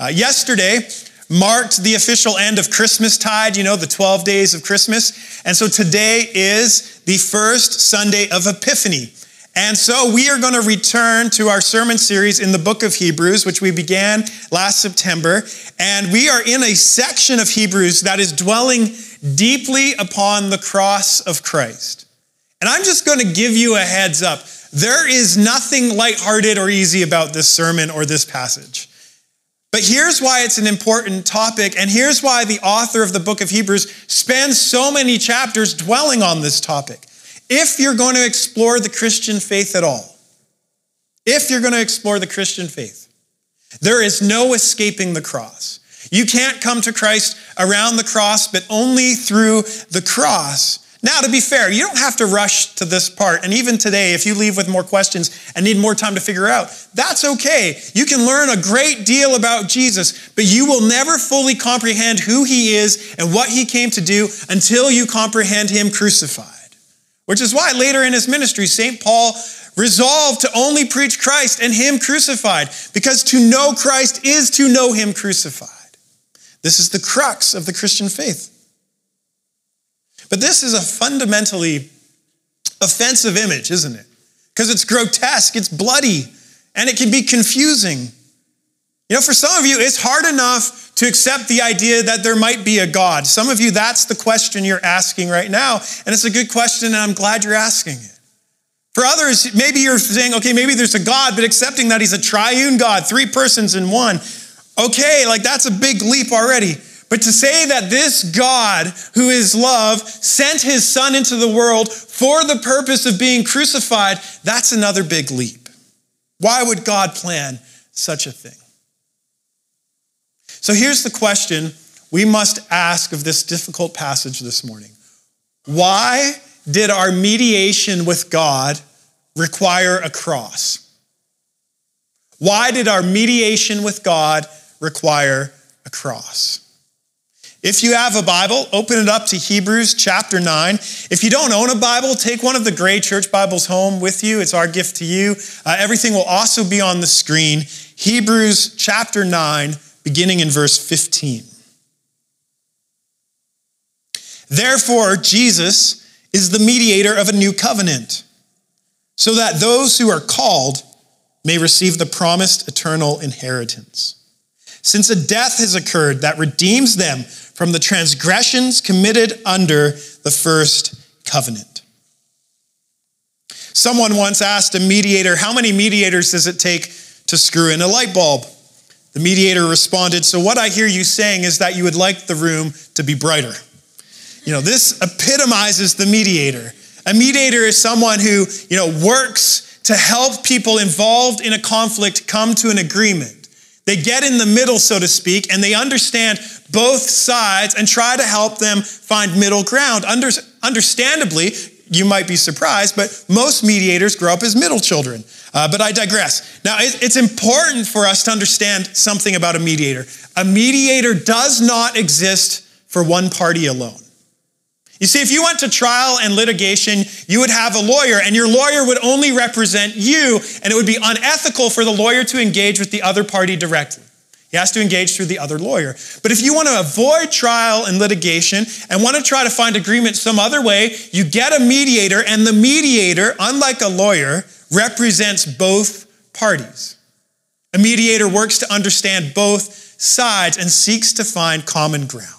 Uh, yesterday marked the official end of Christmas tide, you know, the 12 days of Christmas. And so today is the first Sunday of Epiphany. And so we are going to return to our sermon series in the book of Hebrews, which we began last September. And we are in a section of Hebrews that is dwelling deeply upon the cross of Christ. And I'm just going to give you a heads up. There is nothing lighthearted or easy about this sermon or this passage. But here's why it's an important topic, and here's why the author of the book of Hebrews spends so many chapters dwelling on this topic. If you're going to explore the Christian faith at all, if you're going to explore the Christian faith, there is no escaping the cross. You can't come to Christ around the cross, but only through the cross. Now, to be fair, you don't have to rush to this part. And even today, if you leave with more questions and need more time to figure out, that's okay. You can learn a great deal about Jesus, but you will never fully comprehend who he is and what he came to do until you comprehend him crucified. Which is why later in his ministry, St. Paul resolved to only preach Christ and him crucified, because to know Christ is to know him crucified. This is the crux of the Christian faith. But this is a fundamentally offensive image, isn't it? Because it's grotesque, it's bloody, and it can be confusing. You know, for some of you, it's hard enough to accept the idea that there might be a God. Some of you, that's the question you're asking right now, and it's a good question, and I'm glad you're asking it. For others, maybe you're saying, okay, maybe there's a God, but accepting that he's a triune God, three persons in one. Okay, like that's a big leap already. But to say that this God, who is love, sent his son into the world for the purpose of being crucified, that's another big leap. Why would God plan such a thing? So here's the question we must ask of this difficult passage this morning Why did our mediation with God require a cross? Why did our mediation with God require a cross? If you have a Bible, open it up to Hebrews chapter 9. If you don't own a Bible, take one of the gray church Bibles home with you. It's our gift to you. Uh, everything will also be on the screen. Hebrews chapter 9, beginning in verse 15. Therefore, Jesus is the mediator of a new covenant, so that those who are called may receive the promised eternal inheritance. Since a death has occurred that redeems them from the transgressions committed under the first covenant. Someone once asked a mediator, How many mediators does it take to screw in a light bulb? The mediator responded, So, what I hear you saying is that you would like the room to be brighter. You know, this epitomizes the mediator. A mediator is someone who, you know, works to help people involved in a conflict come to an agreement. They get in the middle, so to speak, and they understand both sides and try to help them find middle ground. Under, understandably, you might be surprised, but most mediators grow up as middle children. Uh, but I digress. Now, it, it's important for us to understand something about a mediator. A mediator does not exist for one party alone. You see, if you went to trial and litigation, you would have a lawyer, and your lawyer would only represent you, and it would be unethical for the lawyer to engage with the other party directly. He has to engage through the other lawyer. But if you want to avoid trial and litigation and want to try to find agreement some other way, you get a mediator, and the mediator, unlike a lawyer, represents both parties. A mediator works to understand both sides and seeks to find common ground.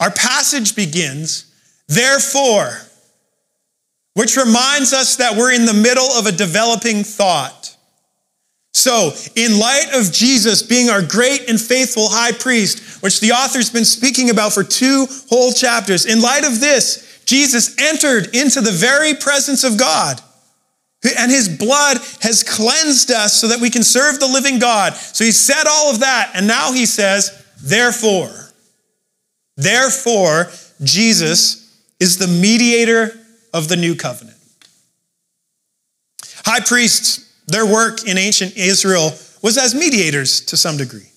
Our passage begins, therefore, which reminds us that we're in the middle of a developing thought. So, in light of Jesus being our great and faithful high priest, which the author's been speaking about for two whole chapters, in light of this, Jesus entered into the very presence of God. And his blood has cleansed us so that we can serve the living God. So he said all of that. And now he says, therefore. Therefore, Jesus is the mediator of the new covenant. High priests, their work in ancient Israel was as mediators to some degree.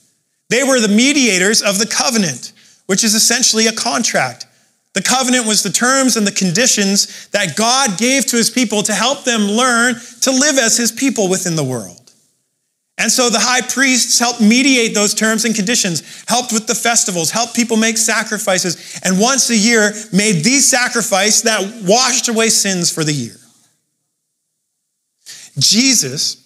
They were the mediators of the covenant, which is essentially a contract. The covenant was the terms and the conditions that God gave to his people to help them learn to live as his people within the world. And so the high priests helped mediate those terms and conditions, helped with the festivals, helped people make sacrifices, and once a year made the sacrifice that washed away sins for the year. Jesus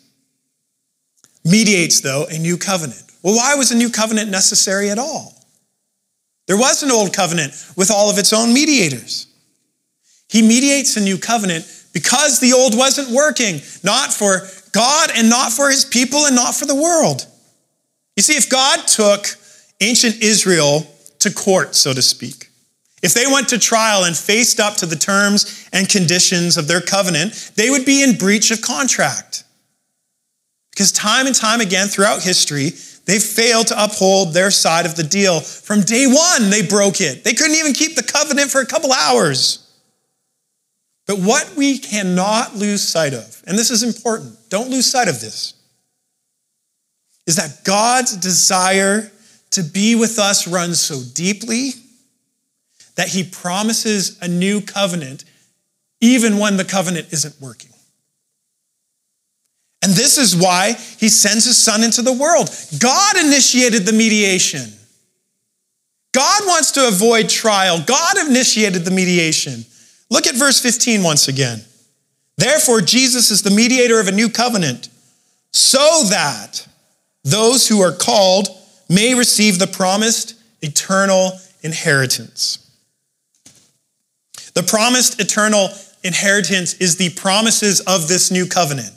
mediates, though, a new covenant. Well, why was a new covenant necessary at all? There was an old covenant with all of its own mediators. He mediates a new covenant because the old wasn't working, not for God and not for his people and not for the world. You see, if God took ancient Israel to court, so to speak, if they went to trial and faced up to the terms and conditions of their covenant, they would be in breach of contract. Because time and time again throughout history, they failed to uphold their side of the deal. From day one, they broke it. They couldn't even keep the covenant for a couple hours. But what we cannot lose sight of, and this is important, don't lose sight of this, is that God's desire to be with us runs so deeply that he promises a new covenant even when the covenant isn't working. And this is why he sends his son into the world. God initiated the mediation. God wants to avoid trial. God initiated the mediation. Look at verse 15 once again. Therefore, Jesus is the mediator of a new covenant, so that those who are called may receive the promised eternal inheritance. The promised eternal inheritance is the promises of this new covenant.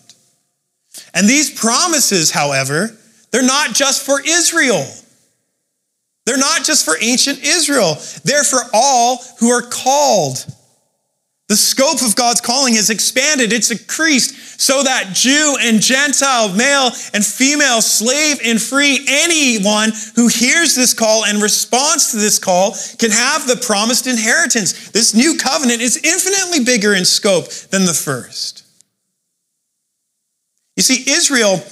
And these promises, however, they're not just for Israel. They're not just for ancient Israel. They're for all who are called. The scope of God's calling has expanded, it's increased so that Jew and Gentile, male and female, slave and free, anyone who hears this call and responds to this call can have the promised inheritance. This new covenant is infinitely bigger in scope than the first. You see, Israel,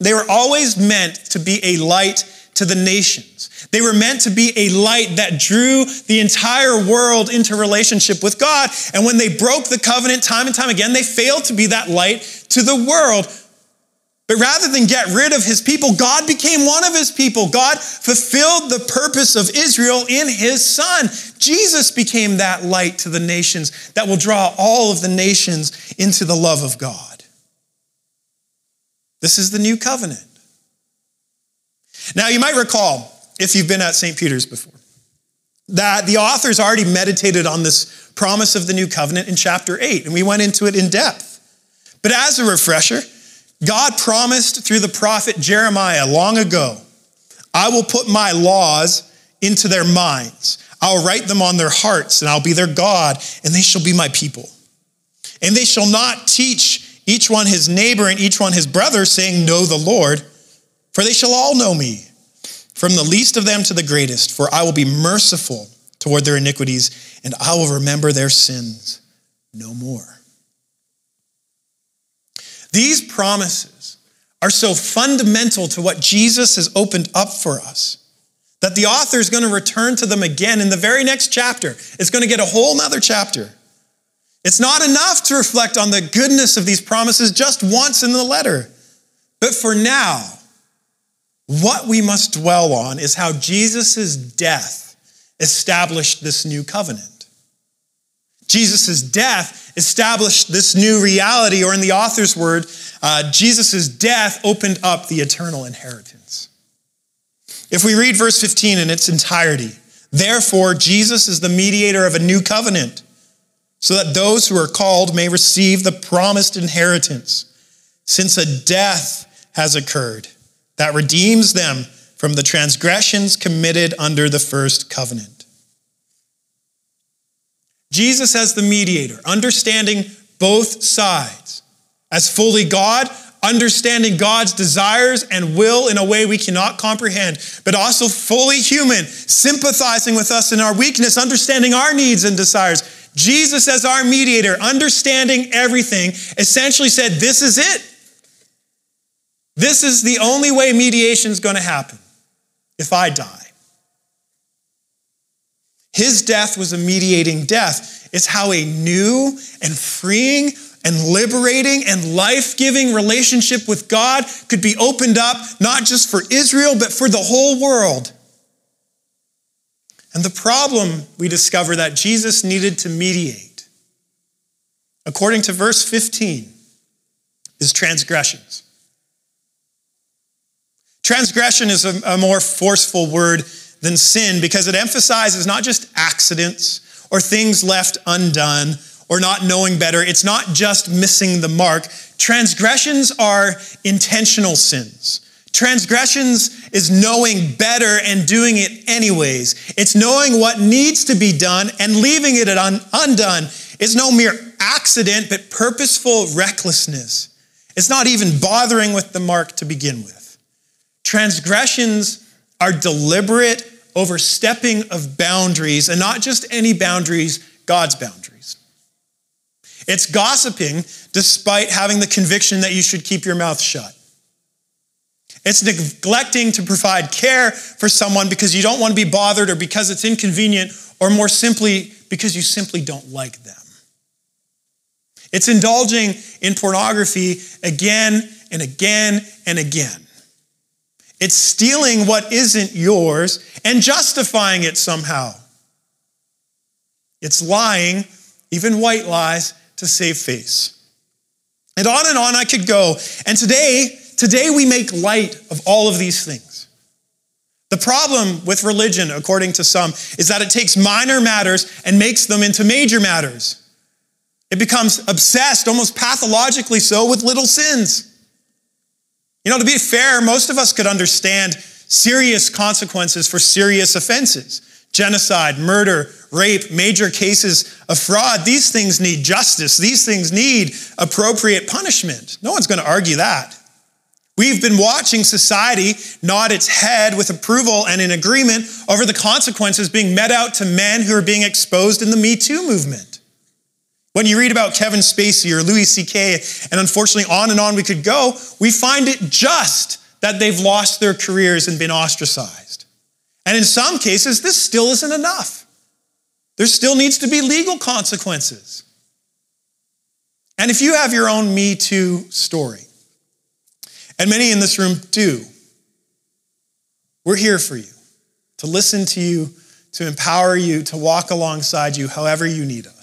they were always meant to be a light to the nations. They were meant to be a light that drew the entire world into relationship with God. And when they broke the covenant time and time again, they failed to be that light to the world. But rather than get rid of his people, God became one of his people. God fulfilled the purpose of Israel in his son. Jesus became that light to the nations that will draw all of the nations into the love of God. This is the new covenant. Now, you might recall, if you've been at St. Peter's before, that the authors already meditated on this promise of the new covenant in chapter 8, and we went into it in depth. But as a refresher, God promised through the prophet Jeremiah long ago, I will put my laws into their minds. I'll write them on their hearts, and I'll be their God, and they shall be my people. And they shall not teach each one his neighbor and each one his brother, saying, Know the Lord for they shall all know me, from the least of them to the greatest, for I will be merciful toward their iniquities, and I will remember their sins no more. These promises are so fundamental to what Jesus has opened up for us that the author is going to return to them again in the very next chapter. It's going to get a whole nother chapter. It's not enough to reflect on the goodness of these promises just once in the letter. But for now, what we must dwell on is how Jesus' death established this new covenant. Jesus' death established this new reality, or in the author's word, uh, Jesus' death opened up the eternal inheritance. If we read verse 15 in its entirety, therefore, Jesus is the mediator of a new covenant, so that those who are called may receive the promised inheritance, since a death has occurred that redeems them from the transgressions committed under the first covenant. Jesus, as the mediator, understanding both sides, as fully God, understanding God's desires and will in a way we cannot comprehend, but also fully human, sympathizing with us in our weakness, understanding our needs and desires. Jesus, as our mediator, understanding everything, essentially said, This is it. This is the only way mediation is going to happen if I die. His death was a mediating death. It's how a new and freeing and liberating and life giving relationship with God could be opened up, not just for Israel, but for the whole world. And the problem we discover that Jesus needed to mediate, according to verse 15, is transgressions. Transgression is a, a more forceful word than sin because it emphasizes not just accidents or things left undone or not knowing better. It's not just missing the mark. Transgressions are intentional sins. Transgressions is knowing better and doing it anyways. It's knowing what needs to be done and leaving it undone. It's no mere accident, but purposeful recklessness. It's not even bothering with the mark to begin with. Transgressions are deliberate overstepping of boundaries, and not just any boundaries, God's boundaries. It's gossiping despite having the conviction that you should keep your mouth shut. It's neglecting to provide care for someone because you don't want to be bothered or because it's inconvenient or more simply because you simply don't like them. It's indulging in pornography again and again and again. It's stealing what isn't yours and justifying it somehow. It's lying, even white lies, to save face. And on and on I could go. And today, today we make light of all of these things. The problem with religion, according to some, is that it takes minor matters and makes them into major matters. It becomes obsessed, almost pathologically so, with little sins. You know, to be fair, most of us could understand serious consequences for serious offenses genocide, murder, rape, major cases of fraud. These things need justice. These things need appropriate punishment. No one's going to argue that. We've been watching society nod its head with approval and in agreement over the consequences being met out to men who are being exposed in the Me Too movement. When you read about Kevin Spacey or Louis C.K., and unfortunately on and on we could go, we find it just that they've lost their careers and been ostracized. And in some cases, this still isn't enough. There still needs to be legal consequences. And if you have your own Me Too story, and many in this room do, we're here for you to listen to you, to empower you, to walk alongside you however you need us.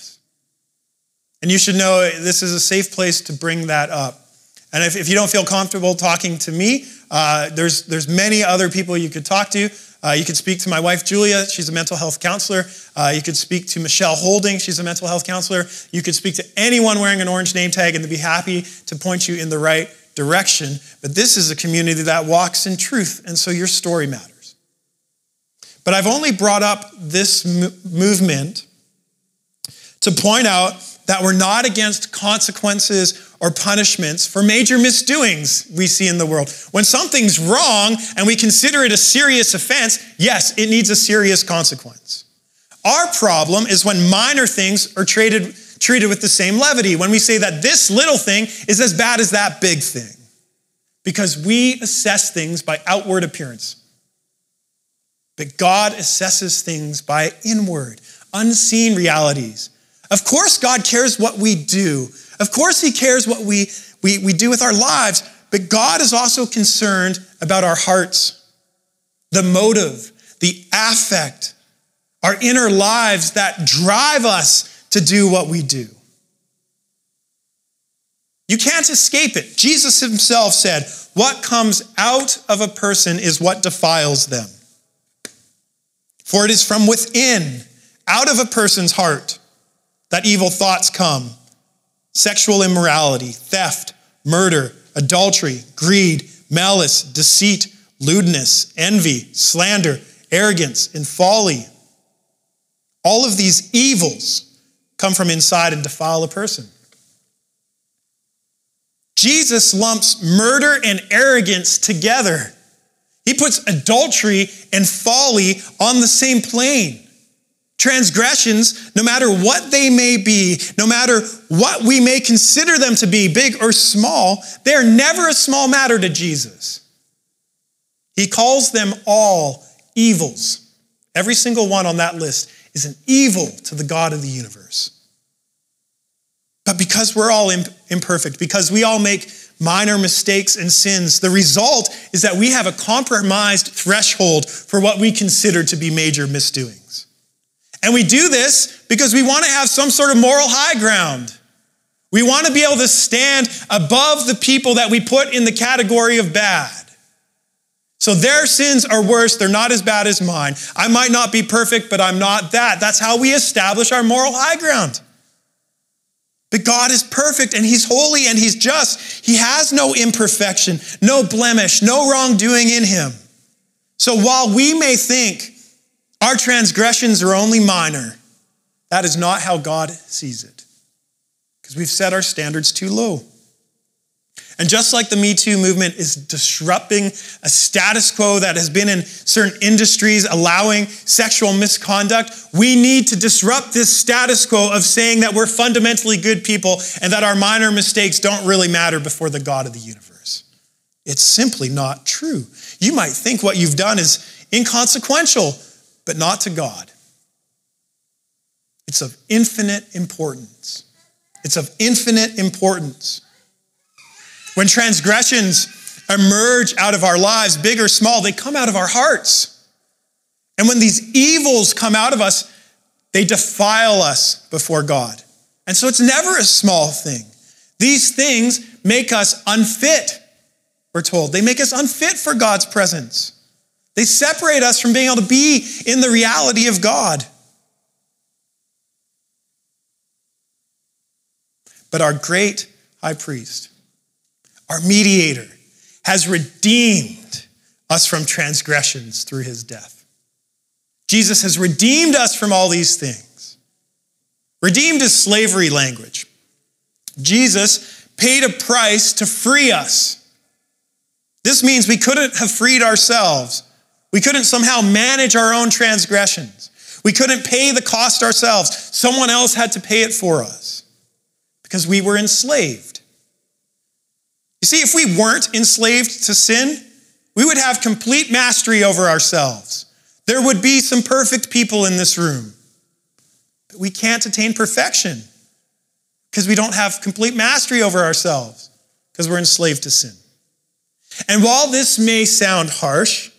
And you should know this is a safe place to bring that up. And if, if you don't feel comfortable talking to me, uh, there's, there's many other people you could talk to. Uh, you could speak to my wife, Julia. She's a mental health counselor. Uh, you could speak to Michelle Holding. She's a mental health counselor. You could speak to anyone wearing an orange name tag, and they'd be happy to point you in the right direction. But this is a community that walks in truth, and so your story matters. But I've only brought up this movement to point out that we're not against consequences or punishments for major misdoings we see in the world. When something's wrong and we consider it a serious offense, yes, it needs a serious consequence. Our problem is when minor things are treated, treated with the same levity, when we say that this little thing is as bad as that big thing, because we assess things by outward appearance. But God assesses things by inward, unseen realities of course, God cares what we do. Of course, He cares what we, we, we do with our lives. But God is also concerned about our hearts, the motive, the affect, our inner lives that drive us to do what we do. You can't escape it. Jesus himself said, What comes out of a person is what defiles them. For it is from within, out of a person's heart, that evil thoughts come sexual immorality, theft, murder, adultery, greed, malice, deceit, lewdness, envy, slander, arrogance, and folly. All of these evils come from inside and defile a person. Jesus lumps murder and arrogance together. He puts adultery and folly on the same plane. Transgressions, no matter what they may be, no matter what we may consider them to be, big or small, they are never a small matter to Jesus. He calls them all evils. Every single one on that list is an evil to the God of the universe. But because we're all imperfect, because we all make minor mistakes and sins, the result is that we have a compromised threshold for what we consider to be major misdoings. And we do this because we want to have some sort of moral high ground. We want to be able to stand above the people that we put in the category of bad. So their sins are worse. They're not as bad as mine. I might not be perfect, but I'm not that. That's how we establish our moral high ground. But God is perfect and He's holy and He's just. He has no imperfection, no blemish, no wrongdoing in Him. So while we may think our transgressions are only minor, that is not how God sees it. Because we've set our standards too low. And just like the Me Too movement is disrupting a status quo that has been in certain industries allowing sexual misconduct, we need to disrupt this status quo of saying that we're fundamentally good people and that our minor mistakes don't really matter before the God of the universe. It's simply not true. You might think what you've done is inconsequential, but not to God. It's of infinite importance. It's of infinite importance. When transgressions emerge out of our lives, big or small, they come out of our hearts. And when these evils come out of us, they defile us before God. And so it's never a small thing. These things make us unfit, we're told. They make us unfit for God's presence. They separate us from being able to be in the reality of God. But our great high priest, our mediator, has redeemed us from transgressions through his death. Jesus has redeemed us from all these things. Redeemed is slavery language. Jesus paid a price to free us. This means we couldn't have freed ourselves. We couldn't somehow manage our own transgressions. We couldn't pay the cost ourselves. Someone else had to pay it for us because we were enslaved. You see, if we weren't enslaved to sin, we would have complete mastery over ourselves. There would be some perfect people in this room. But we can't attain perfection because we don't have complete mastery over ourselves because we're enslaved to sin. And while this may sound harsh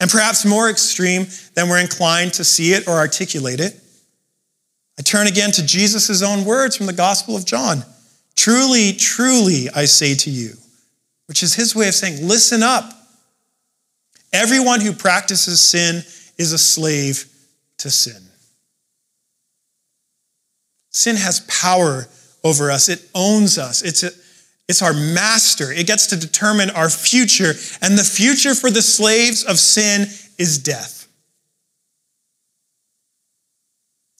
and perhaps more extreme than we're inclined to see it or articulate it, I turn again to Jesus' own words from the Gospel of John. Truly, truly, I say to you, which is his way of saying, listen up. Everyone who practices sin is a slave to sin. Sin has power over us, it owns us, it's, it's our master. It gets to determine our future, and the future for the slaves of sin is death.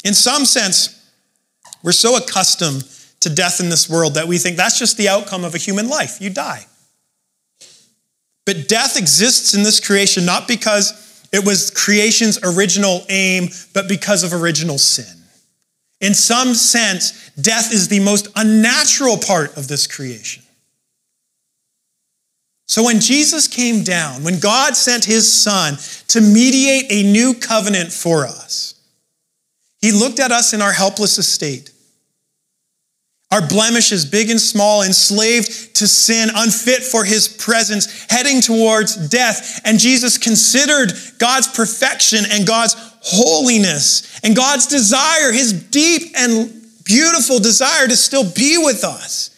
In some sense, we're so accustomed to death in this world that we think that's just the outcome of a human life. You die. But death exists in this creation not because it was creation's original aim, but because of original sin. In some sense, death is the most unnatural part of this creation. So when Jesus came down, when God sent his son to mediate a new covenant for us, he looked at us in our helpless estate our blemishes, big and small, enslaved to sin, unfit for his presence, heading towards death. And Jesus considered God's perfection and God's holiness and God's desire, his deep and beautiful desire to still be with us.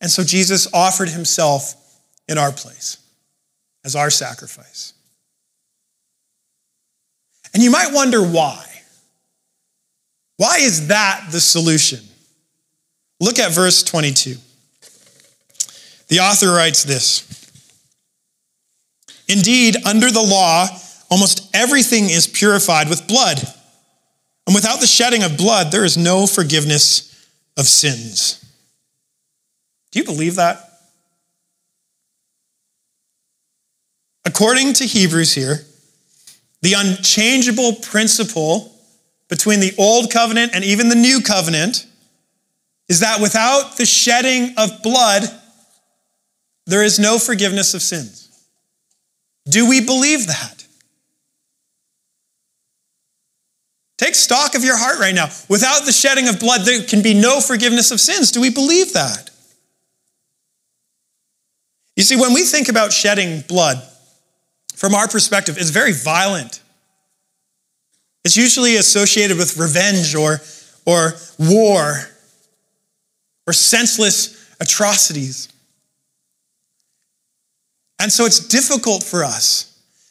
And so Jesus offered himself in our place as our sacrifice. And you might wonder why. Why is that the solution? Look at verse 22. The author writes this Indeed, under the law, almost everything is purified with blood. And without the shedding of blood, there is no forgiveness of sins. Do you believe that? According to Hebrews here, the unchangeable principle between the old covenant and even the new covenant is that without the shedding of blood, there is no forgiveness of sins. Do we believe that? Take stock of your heart right now. Without the shedding of blood, there can be no forgiveness of sins. Do we believe that? You see, when we think about shedding blood, from our perspective, it's very violent. It's usually associated with revenge or, or war or senseless atrocities. And so it's difficult for us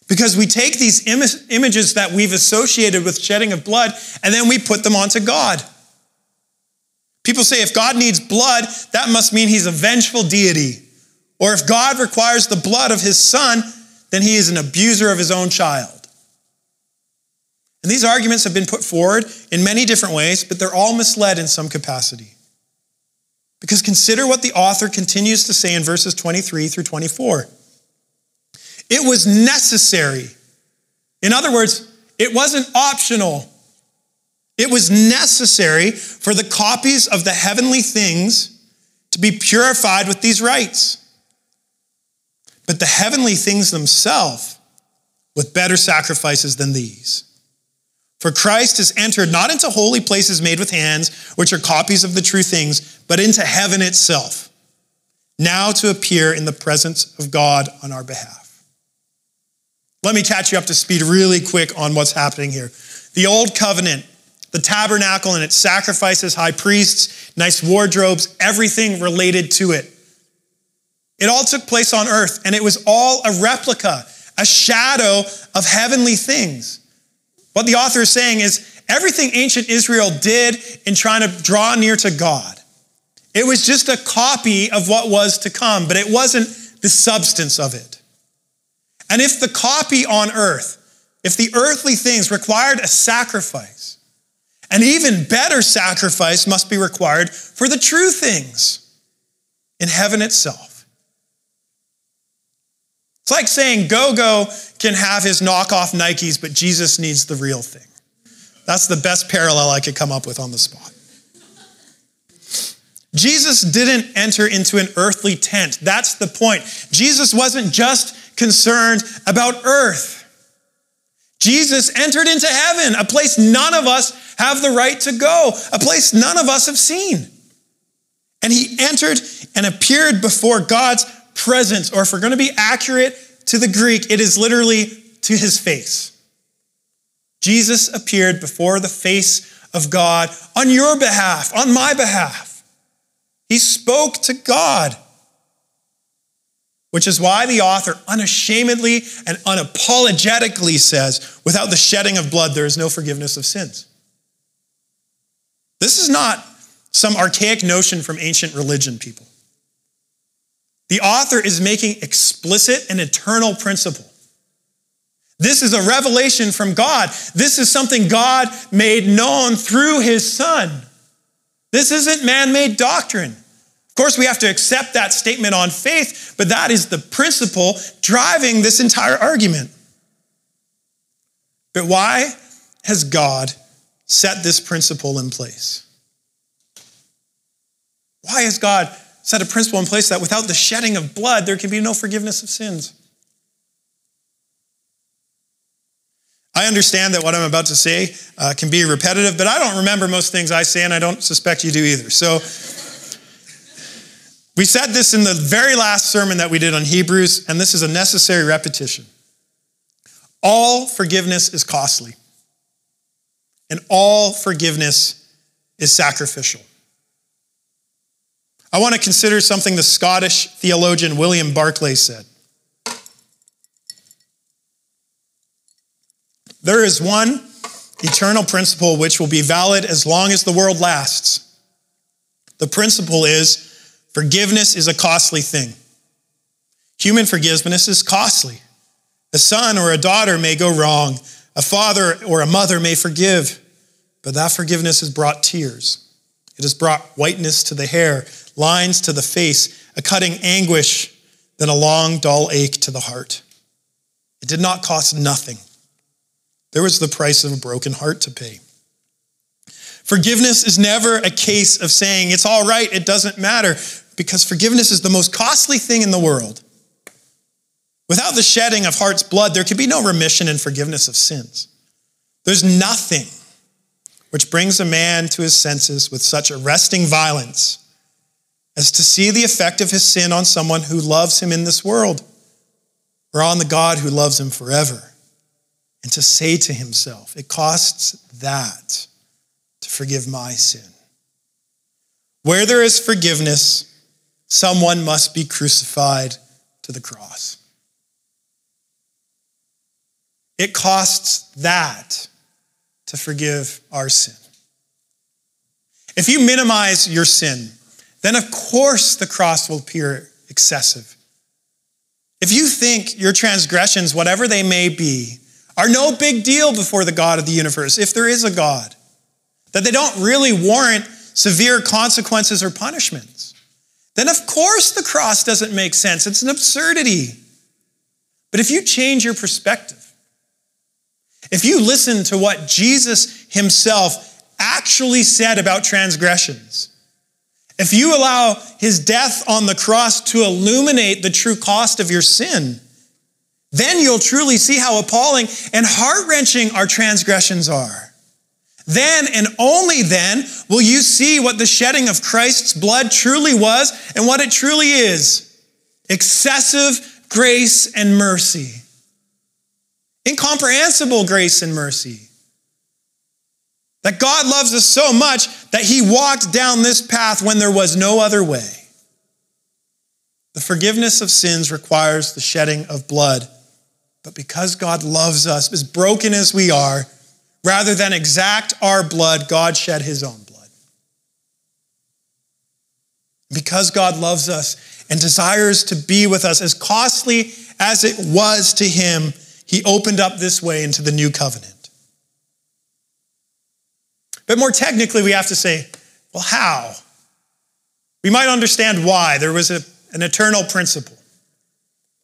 because we take these Im- images that we've associated with shedding of blood and then we put them onto God. People say if God needs blood, that must mean he's a vengeful deity. Or if God requires the blood of his son, then he is an abuser of his own child. And these arguments have been put forward in many different ways, but they're all misled in some capacity. Because consider what the author continues to say in verses 23 through 24. It was necessary. In other words, it wasn't optional. It was necessary for the copies of the heavenly things to be purified with these rites. But the heavenly things themselves with better sacrifices than these. For Christ has entered not into holy places made with hands, which are copies of the true things, but into heaven itself, now to appear in the presence of God on our behalf. Let me catch you up to speed really quick on what's happening here. The old covenant, the tabernacle and its sacrifices, high priests, nice wardrobes, everything related to it. It all took place on earth, and it was all a replica, a shadow of heavenly things. What the author is saying is everything ancient Israel did in trying to draw near to God, it was just a copy of what was to come, but it wasn't the substance of it. And if the copy on earth, if the earthly things required a sacrifice, an even better sacrifice must be required for the true things in heaven itself. It's like saying Go-Go can have his knockoff Nikes, but Jesus needs the real thing. That's the best parallel I could come up with on the spot. Jesus didn't enter into an earthly tent. That's the point. Jesus wasn't just concerned about earth. Jesus entered into heaven, a place none of us have the right to go, a place none of us have seen. And he entered and appeared before God's presence, or if we're going to be accurate to the Greek, it is literally to his face. Jesus appeared before the face of God on your behalf, on my behalf. He spoke to God which is why the author unashamedly and unapologetically says, without the shedding of blood, there is no forgiveness of sins. This is not some archaic notion from ancient religion, people. The author is making explicit an eternal principle. This is a revelation from God. This is something God made known through his son. This isn't man made doctrine course, we have to accept that statement on faith, but that is the principle driving this entire argument. But why has God set this principle in place? Why has God set a principle in place that without the shedding of blood, there can be no forgiveness of sins? I understand that what I'm about to say uh, can be repetitive, but I don't remember most things I say, and I don't suspect you do either. So, we said this in the very last sermon that we did on Hebrews, and this is a necessary repetition. All forgiveness is costly, and all forgiveness is sacrificial. I want to consider something the Scottish theologian William Barclay said. There is one eternal principle which will be valid as long as the world lasts. The principle is Forgiveness is a costly thing. Human forgiveness is costly. A son or a daughter may go wrong. A father or a mother may forgive, but that forgiveness has brought tears. It has brought whiteness to the hair, lines to the face, a cutting anguish, then a long, dull ache to the heart. It did not cost nothing. There was the price of a broken heart to pay. Forgiveness is never a case of saying, it's all right, it doesn't matter, because forgiveness is the most costly thing in the world. Without the shedding of heart's blood, there can be no remission and forgiveness of sins. There's nothing which brings a man to his senses with such arresting violence as to see the effect of his sin on someone who loves him in this world or on the God who loves him forever, and to say to himself, It costs that to forgive my sin. Where there is forgiveness, someone must be crucified to the cross. It costs that to forgive our sin. If you minimize your sin, then of course the cross will appear excessive. If you think your transgressions, whatever they may be, are no big deal before the God of the universe, if there is a God, that they don't really warrant severe consequences or punishments, then of course the cross doesn't make sense. It's an absurdity. But if you change your perspective, if you listen to what Jesus himself actually said about transgressions, if you allow his death on the cross to illuminate the true cost of your sin, then you'll truly see how appalling and heart wrenching our transgressions are. Then and only then will you see what the shedding of Christ's blood truly was and what it truly is excessive grace and mercy. Incomprehensible grace and mercy. That God loves us so much that he walked down this path when there was no other way. The forgiveness of sins requires the shedding of blood. But because God loves us, as broken as we are, rather than exact our blood, God shed his own blood. Because God loves us and desires to be with us, as costly as it was to him, he opened up this way into the new covenant. But more technically, we have to say, well, how? We might understand why. There was a, an eternal principle.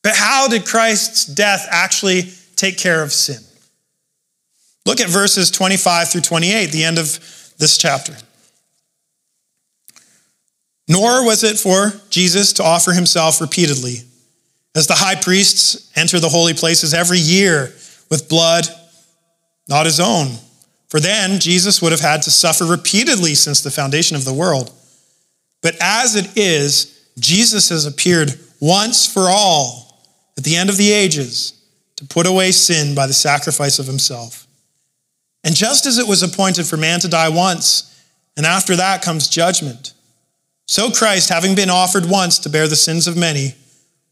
But how did Christ's death actually take care of sin? Look at verses 25 through 28, the end of this chapter. Nor was it for Jesus to offer himself repeatedly, as the high priests enter the holy places every year with blood not his own for then Jesus would have had to suffer repeatedly since the foundation of the world. But as it is, Jesus has appeared once for all at the end of the ages to put away sin by the sacrifice of himself. And just as it was appointed for man to die once, and after that comes judgment, so Christ, having been offered once to bear the sins of many,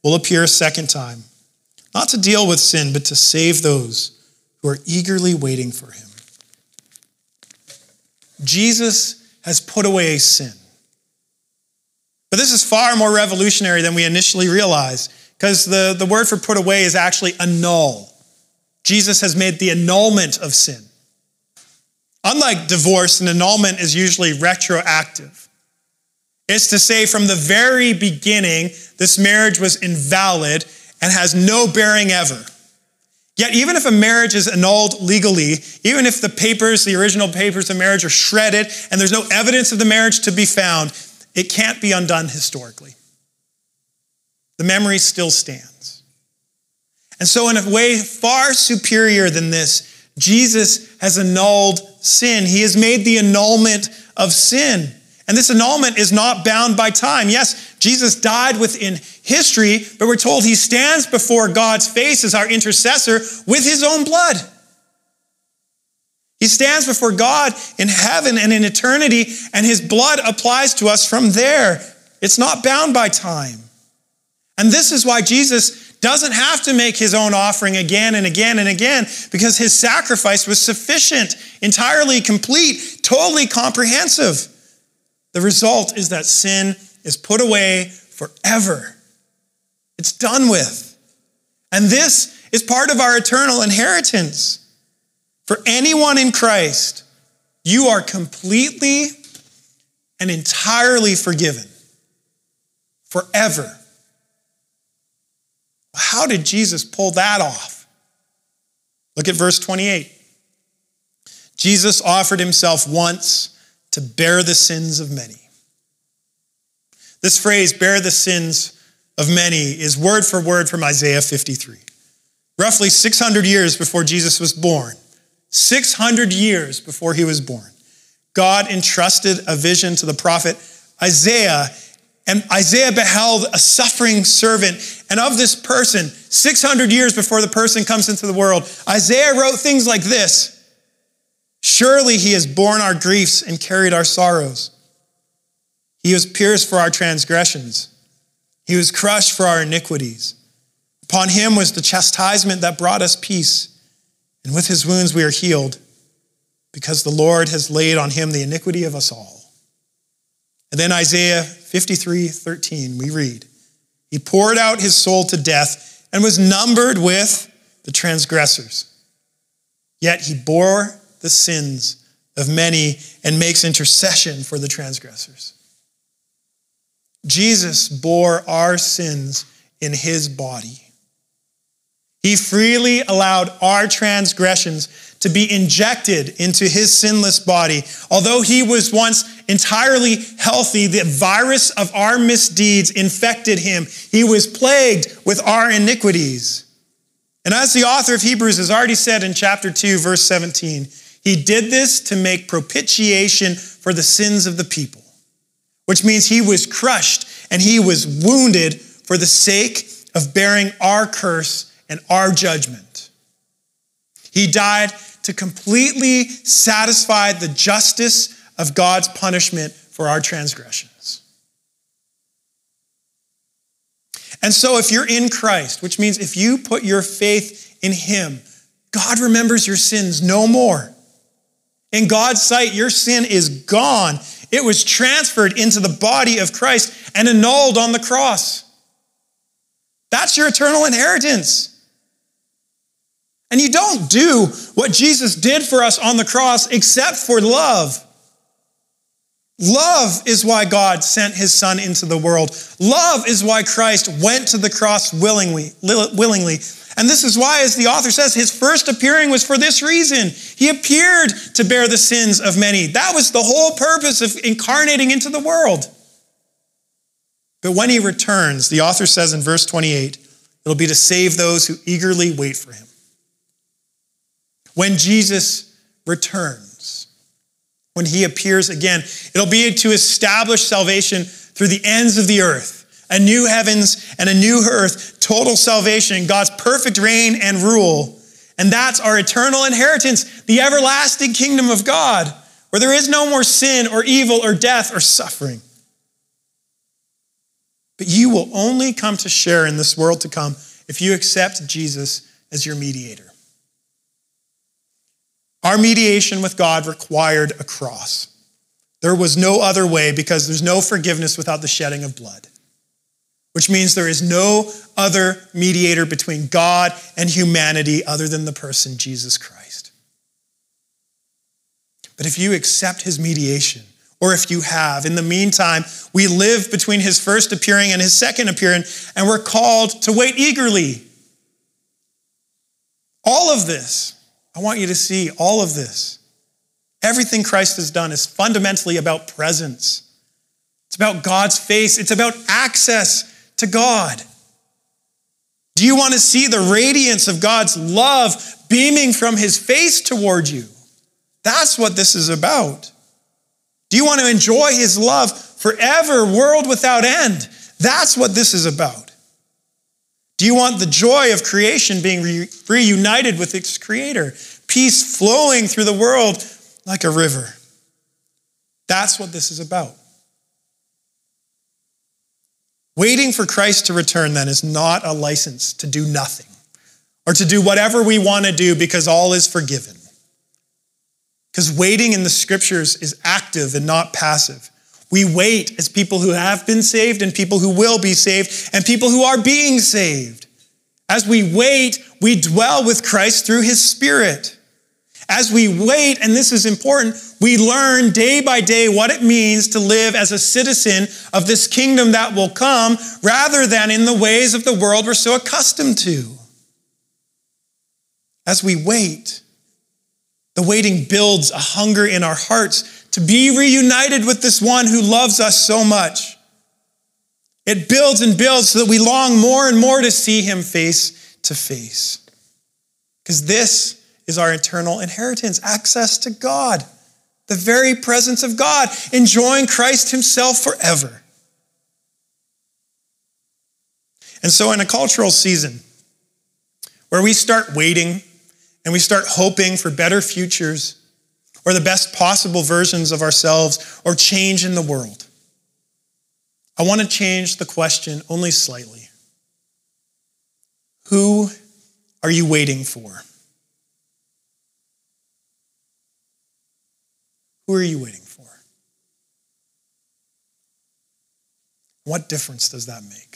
will appear a second time, not to deal with sin, but to save those who are eagerly waiting for him. Jesus has put away sin. But this is far more revolutionary than we initially realized, because the, the word for put away is actually annul. Jesus has made the annulment of sin. Unlike divorce, an annulment is usually retroactive. It's to say, from the very beginning, this marriage was invalid and has no bearing ever. Yet, even if a marriage is annulled legally, even if the papers, the original papers of marriage, are shredded and there's no evidence of the marriage to be found, it can't be undone historically. The memory still stands. And so, in a way far superior than this, Jesus has annulled sin. He has made the annulment of sin. And this annulment is not bound by time. Yes, Jesus died within history, but we're told he stands before God's face as our intercessor with his own blood. He stands before God in heaven and in eternity, and his blood applies to us from there. It's not bound by time. And this is why Jesus doesn't have to make his own offering again and again and again, because his sacrifice was sufficient, entirely complete, totally comprehensive. The result is that sin is put away forever. It's done with. And this is part of our eternal inheritance. For anyone in Christ, you are completely and entirely forgiven forever. How did Jesus pull that off? Look at verse 28. Jesus offered himself once to bear the sins of many. This phrase, bear the sins of many, is word for word from Isaiah 53. Roughly 600 years before Jesus was born, 600 years before he was born, God entrusted a vision to the prophet Isaiah, and Isaiah beheld a suffering servant. And of this person, 600 years before the person comes into the world, Isaiah wrote things like this Surely he has borne our griefs and carried our sorrows. He was pierced for our transgressions, he was crushed for our iniquities. Upon him was the chastisement that brought us peace, and with his wounds we are healed, because the Lord has laid on him the iniquity of us all. And then Isaiah 53 13, we read, He poured out his soul to death and was numbered with the transgressors. Yet he bore the sins of many and makes intercession for the transgressors. Jesus bore our sins in his body. He freely allowed our transgressions to be injected into his sinless body. Although he was once entirely healthy, the virus of our misdeeds infected him. He was plagued with our iniquities. And as the author of Hebrews has already said in chapter 2, verse 17, he did this to make propitiation for the sins of the people, which means he was crushed and he was wounded for the sake of bearing our curse and our judgment. He died to completely satisfy the justice of God's punishment for our transgressions. And so, if you're in Christ, which means if you put your faith in Him, God remembers your sins no more. In God's sight, your sin is gone. It was transferred into the body of Christ and annulled on the cross. That's your eternal inheritance. And you don't do what Jesus did for us on the cross except for love. Love is why God sent his son into the world. Love is why Christ went to the cross willingly, willingly. And this is why, as the author says, his first appearing was for this reason. He appeared to bear the sins of many. That was the whole purpose of incarnating into the world. But when he returns, the author says in verse 28, it'll be to save those who eagerly wait for him when Jesus returns, when he appears again. It'll be to establish salvation through the ends of the earth, a new heavens and a new earth, total salvation, God's perfect reign and rule. And that's our eternal inheritance, the everlasting kingdom of God, where there is no more sin or evil or death or suffering. But you will only come to share in this world to come if you accept Jesus as your mediator. Our mediation with God required a cross. There was no other way because there's no forgiveness without the shedding of blood, which means there is no other mediator between God and humanity other than the person Jesus Christ. But if you accept his mediation, or if you have, in the meantime, we live between his first appearing and his second appearing, and we're called to wait eagerly. All of this I want you to see all of this. Everything Christ has done is fundamentally about presence. It's about God's face, it's about access to God. Do you want to see the radiance of God's love beaming from his face toward you? That's what this is about. Do you want to enjoy his love forever, world without end? That's what this is about. Do you want the joy of creation being re- reunited with its creator? Peace flowing through the world like a river. That's what this is about. Waiting for Christ to return, then, is not a license to do nothing or to do whatever we want to do because all is forgiven. Because waiting in the scriptures is active and not passive. We wait as people who have been saved and people who will be saved and people who are being saved. As we wait, we dwell with Christ through his Spirit. As we wait, and this is important, we learn day by day what it means to live as a citizen of this kingdom that will come rather than in the ways of the world we're so accustomed to. As we wait, the waiting builds a hunger in our hearts to be reunited with this one who loves us so much. It builds and builds so that we long more and more to see him face to face. Because this is our eternal inheritance access to God. the very presence of God, enjoying Christ Himself forever. And so, in a cultural season where we start waiting and we start hoping for better futures or the best possible versions of ourselves or change in the world, I want to change the question only slightly. Who are you waiting for? Who are you waiting for? What difference does that make?